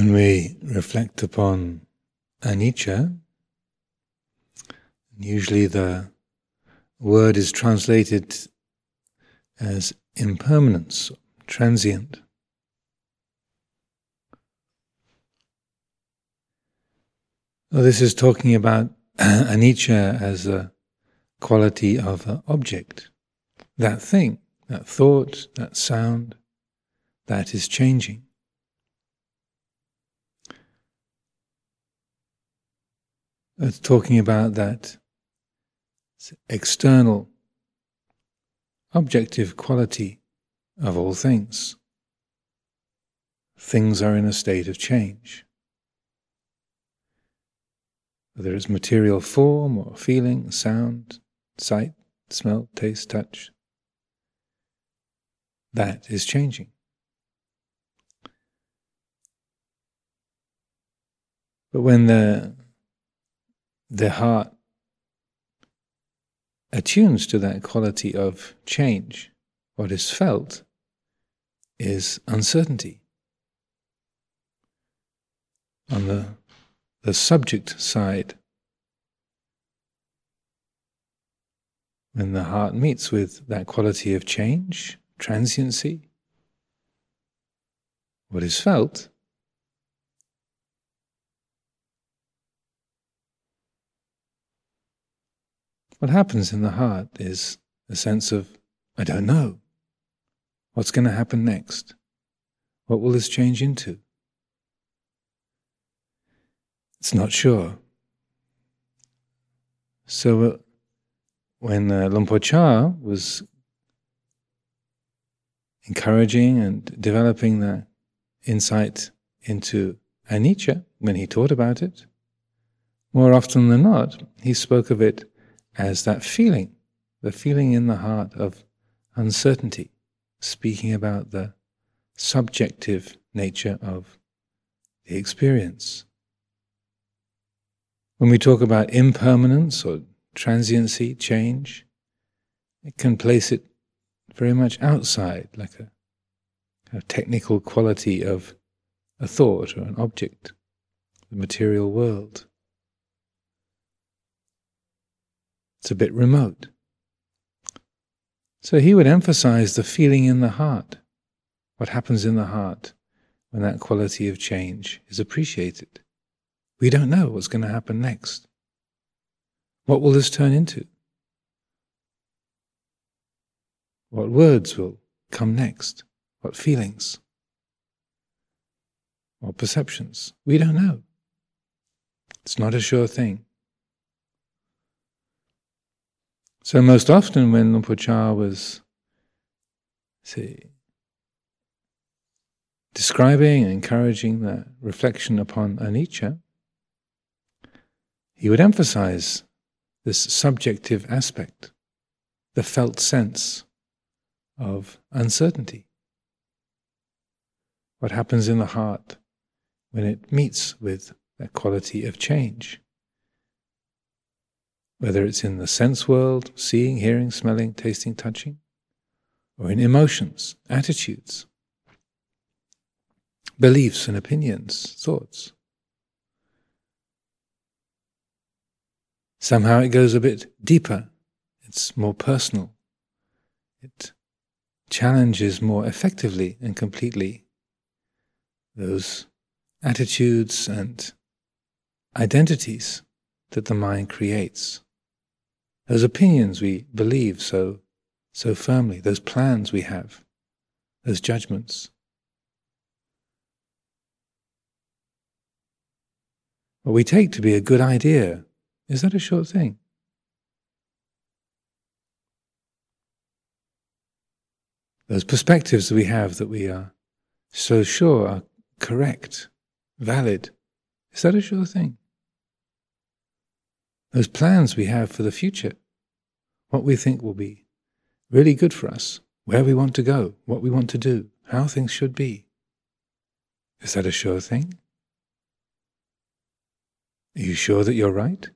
When we reflect upon anicca, usually the word is translated as impermanence, transient. Well, this is talking about anicca as a quality of an object, that thing, that thought, that sound, that is changing. It's talking about that external, objective quality of all things. Things are in a state of change. Whether it's material form or feeling, sound, sight, smell, taste, touch, that is changing. But when the the heart attunes to that quality of change, what is felt is uncertainty. On the, the subject side, when the heart meets with that quality of change, transiency, what is felt What happens in the heart is a sense of, I don't know. What's going to happen next? What will this change into? It's not sure. So uh, when uh, Luang Por Chah was encouraging and developing the insight into anicca, when he taught about it, more often than not, he spoke of it as that feeling, the feeling in the heart of uncertainty, speaking about the subjective nature of the experience. When we talk about impermanence or transiency, change, it can place it very much outside, like a, a technical quality of a thought or an object, the material world. It's a bit remote. So he would emphasize the feeling in the heart, what happens in the heart when that quality of change is appreciated. We don't know what's going to happen next. What will this turn into? What words will come next? What feelings? What perceptions? We don't know. It's not a sure thing. So most often when Luang Por Chah was see, describing and encouraging the reflection upon anicca, he would emphasize this subjective aspect, the felt sense of uncertainty. What happens in the heart when it meets with that quality of change? Whether it's in the sense world, seeing, hearing, smelling, tasting, touching, or in emotions, attitudes, beliefs and opinions, thoughts. Somehow it goes a bit deeper, it's more personal, it challenges more effectively and completely those attitudes and identities that the mind creates those opinions we believe so, so firmly, those plans we have, those judgments. What we take to be a good idea, is that a short thing? Those perspectives that we have that we are so sure are correct, valid, is that a sure thing? Those plans we have for the future, what we think will be really good for us, where we want to go, what we want to do, how things should be. Is that a sure thing? Are you sure that you're right?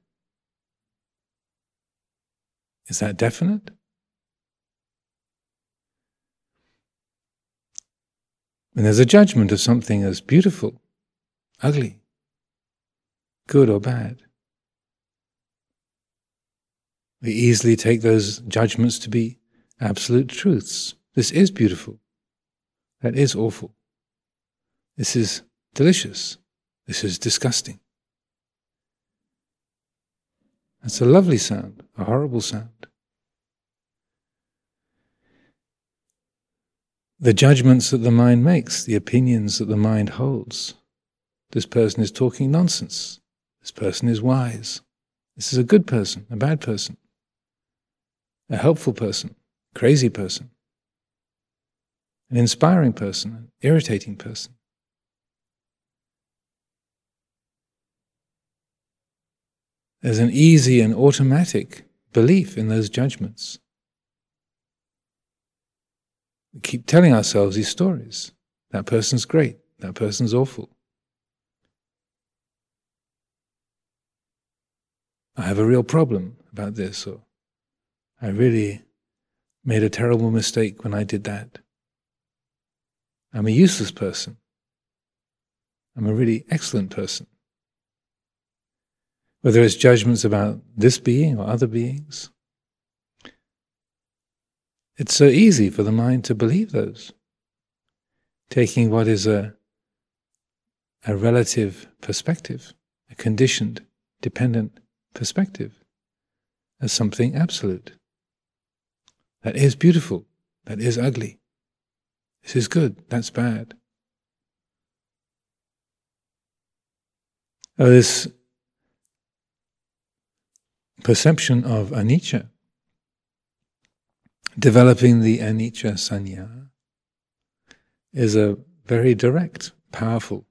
Is that definite? When there's a judgment of something as beautiful ugly, good or bad. We easily take those judgments to be absolute truths. This is beautiful. That is awful. This is delicious. This is disgusting. That's a lovely sound, a horrible sound. The judgments that the mind makes, the opinions that the mind holds. This person is talking nonsense. This person is wise. This is a good person, a bad person a helpful person, crazy person, an inspiring person, an irritating person. There's an easy and automatic belief in those judgments. We keep telling ourselves these stories. That person's great, that person's awful. I have a real problem about this, or I really made a terrible mistake when I did that. I'm a useless person. I'm a really excellent person. Whether it's judgments about this being or other beings, it's so easy for the mind to believe those. Taking what is a, a relative perspective, a conditioned, dependent perspective, as something absolute. That is beautiful. That is ugly. This is good. That's bad. Oh, this perception of anicca, developing the anicca sanya, is a very direct, powerful,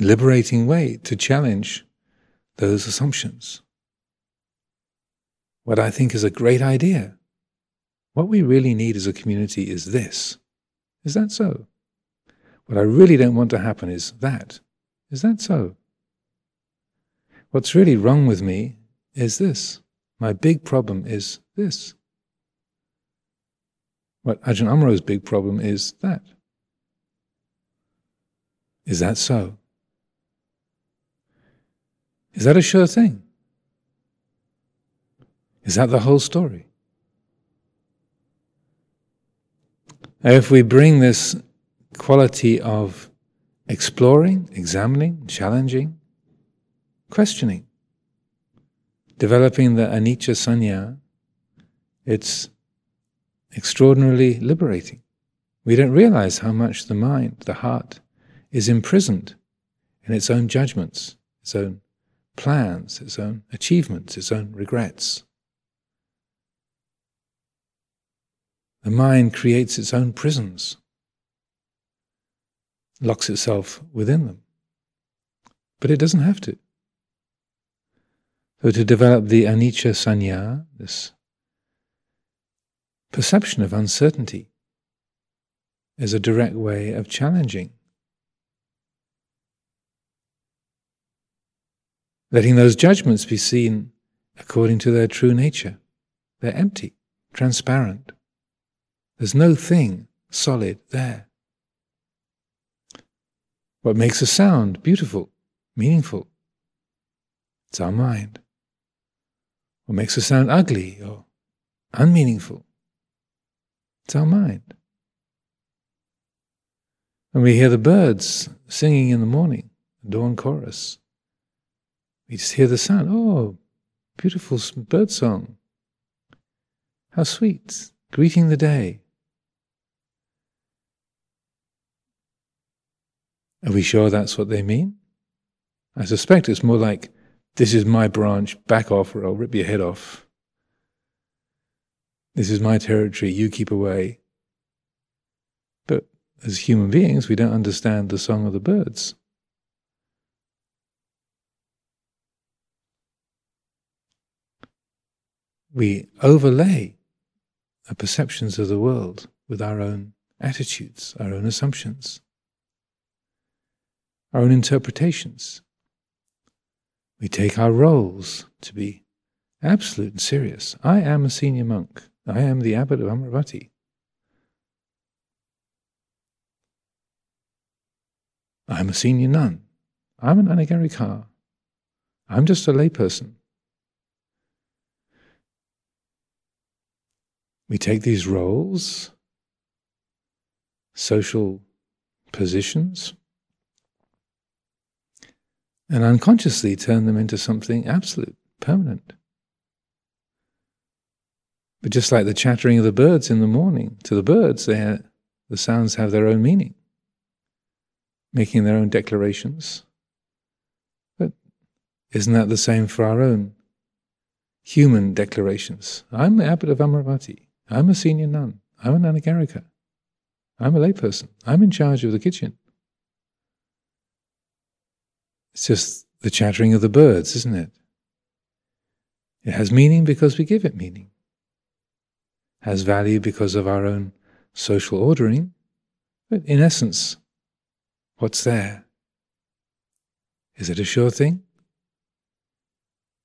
liberating way to challenge those assumptions what I think is a great idea. What we really need as a community is this. Is that so? What I really don't want to happen is that. Is that so? What's really wrong with me is this. My big problem is this. What Ajahn Amaro's big problem is that. Is that so? Is that a sure thing? Is that the whole story? If we bring this quality of exploring, examining, challenging, questioning, developing the anicca sanya, it's extraordinarily liberating. We don't realize how much the mind, the heart, is imprisoned in its own judgments, its own plans, its own achievements, its own regrets. The mind creates its own prisons, locks itself within them. But it doesn't have to. So, to develop the anicca sanya, this perception of uncertainty, is a direct way of challenging. Letting those judgments be seen according to their true nature. They're empty, transparent. There's no thing solid there. What makes a sound beautiful, meaningful? It's our mind. What makes a sound ugly or unmeaningful? It's our mind. When we hear the birds singing in the morning, dawn chorus, we just hear the sound. Oh, beautiful bird song. How sweet, greeting the day. Are we sure that's what they mean? I suspect it's more like, this is my branch, back off or I'll rip your head off. This is my territory, you keep away. But as human beings, we don't understand the song of the birds. We overlay our perceptions of the world with our own attitudes, our own assumptions our own interpretations. We take our roles to be absolute and serious. I am a senior monk. I am the abbot of Amaravati. I'm a senior nun. I'm an anagarika. I'm just a layperson. We take these roles, social positions, and unconsciously turn them into something absolute, permanent. But just like the chattering of the birds in the morning, to the birds, they the sounds have their own meaning, making their own declarations. But isn't that the same for our own human declarations? I'm the abbot of Amaravati. I'm a senior nun. I'm an anagarika. I'm a layperson. I'm in charge of the kitchen. It's just the chattering of the birds, isn't it? It has meaning because we give it meaning. It Has value because of our own social ordering. But in essence, what's there? Is it a sure thing?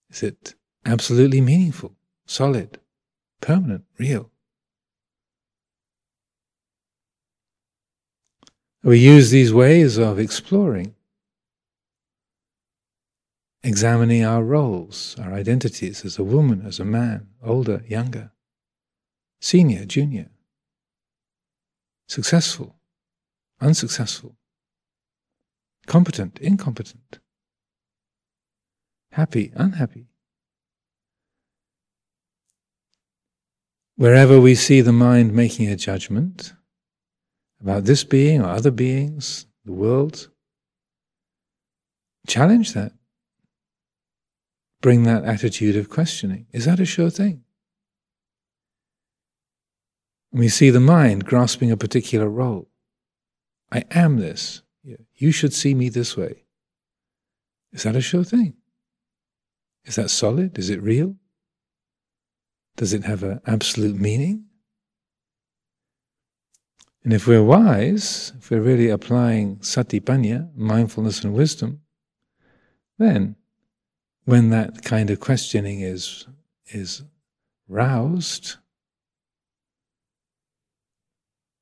Is it absolutely meaningful, solid, permanent, real? We use these ways of exploring examining our roles, our identities as a woman, as a man, older, younger, senior, junior, successful, unsuccessful, competent, incompetent, happy, unhappy. Wherever we see the mind making a judgment about this being or other beings, the world, challenge that bring that attitude of questioning. Is that a sure thing? And we see the mind grasping a particular role. I am this. You should see me this way. Is that a sure thing? Is that solid? Is it real? Does it have an absolute meaning? And if we're wise, if we're really applying satipanya, mindfulness and wisdom, then when that kind of questioning is, is roused,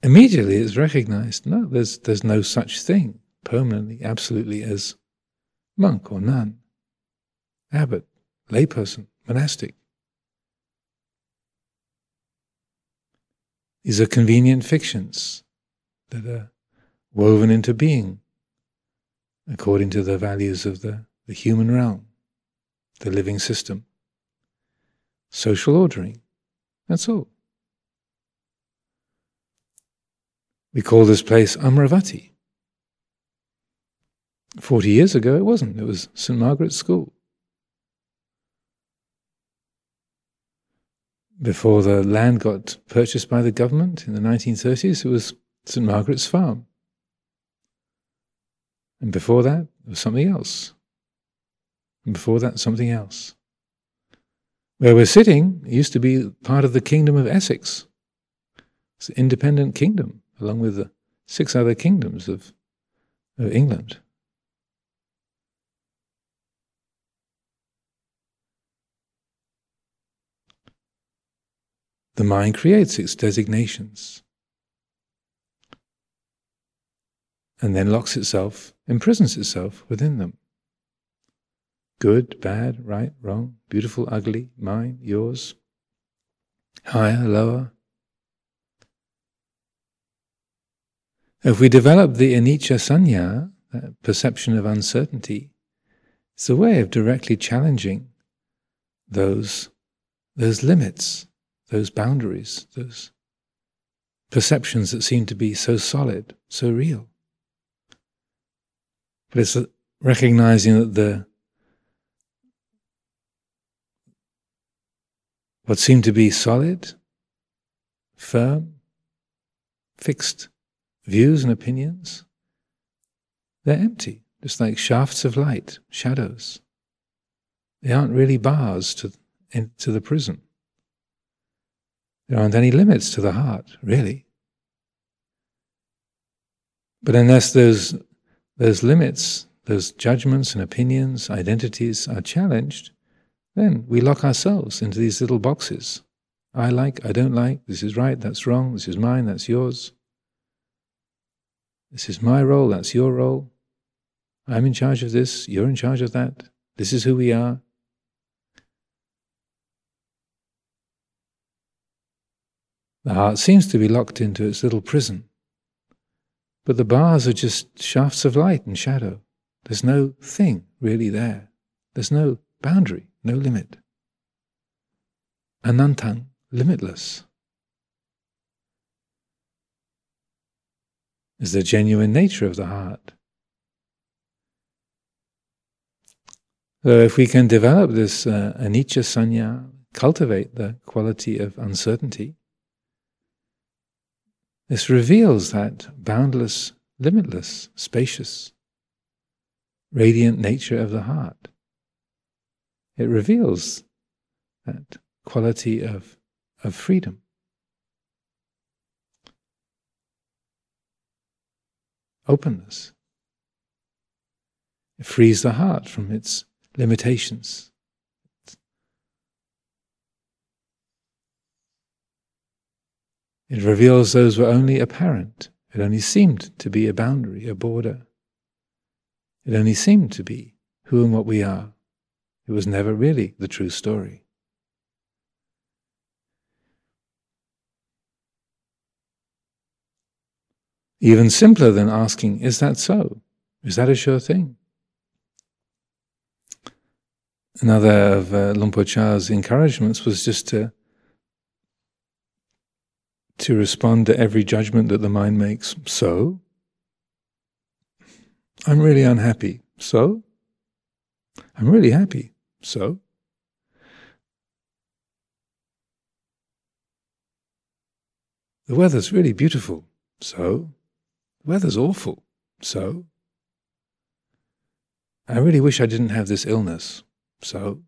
immediately it's recognized no, there's, there's no such thing permanently, absolutely as monk or nun, abbot, layperson, monastic. These are convenient fictions that are woven into being according to the values of the, the human realm the living system. Social ordering. That's all. We call this place Amaravati. Forty years ago, it wasn't. It was St. Margaret's School. Before the land got purchased by the government in the 1930s, it was St. Margaret's Farm. And before that, it was something else. And before that, something else. Where we're sitting used to be part of the kingdom of Essex. It's an independent kingdom, along with the six other kingdoms of, of England. The mind creates its designations and then locks itself, imprisons itself within them. Good, bad, right, wrong, beautiful, ugly, mine, yours, higher, lower. If we develop the anicca sanya, that perception of uncertainty, it's a way of directly challenging those, those limits, those boundaries, those perceptions that seem to be so solid, so real. But it's recognizing that the what seem to be solid, firm, fixed views and opinions, they're empty, just like shafts of light, shadows. They aren't really bars to, in, to the prison. There aren't any limits to the heart, really. But unless those, those limits, those judgments and opinions, identities are challenged, then we lock ourselves into these little boxes. I like, I don't like, this is right, that's wrong, this is mine, that's yours. This is my role, that's your role. I'm in charge of this, you're in charge of that, this is who we are. The heart seems to be locked into its little prison, but the bars are just shafts of light and shadow. There's no thing really there. There's no boundary, no limit. Anantang, limitless. Is the genuine nature of the heart. So if we can develop this uh, anicca sanya, cultivate the quality of uncertainty, this reveals that boundless, limitless, spacious, radiant nature of the heart. It reveals that quality of, of freedom. Openness. It frees the heart from its limitations. It reveals those were only apparent. It only seemed to be a boundary, a border. It only seemed to be who and what we are. It was never really the true story. Even simpler than asking, is that so? Is that a sure thing? Another of uh, Chah's encouragements was just to to respond to every judgment that the mind makes. So, I'm really unhappy. So, I'm really happy. So, the weather's really beautiful. So, the weather's awful. So, I really wish I didn't have this illness. So,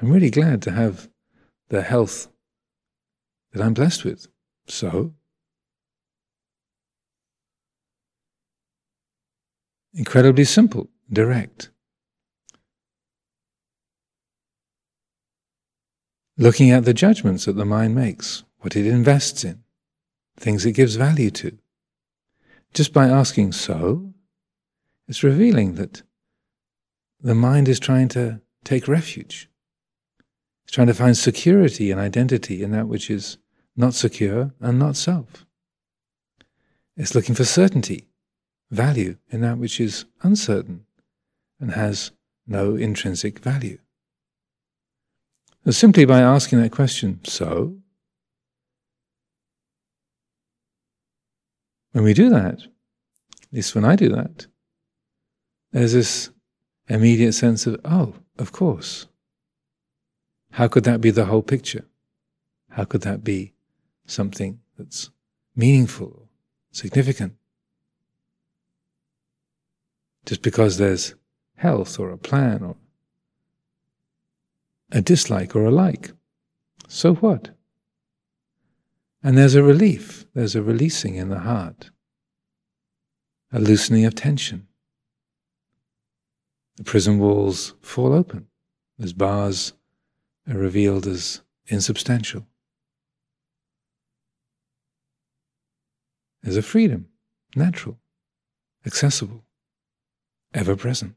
I'm really glad to have the health that I'm blessed with. So, incredibly simple, direct. Looking at the judgments that the mind makes, what it invests in, things it gives value to. Just by asking so, it's revealing that the mind is trying to take refuge. It's trying to find security and identity in that which is not secure and not self. It's looking for certainty, value in that which is uncertain and has no intrinsic value. So simply by asking that question, so, when we do that, at least when I do that, there's this immediate sense of, oh, of course. How could that be the whole picture? How could that be something that's meaningful, significant? Just because there's health or a plan or a dislike or a like. So what? And there's a relief, there's a releasing in the heart, a loosening of tension. The prison walls fall open, as bars are revealed as insubstantial. There's a freedom, natural, accessible, ever present.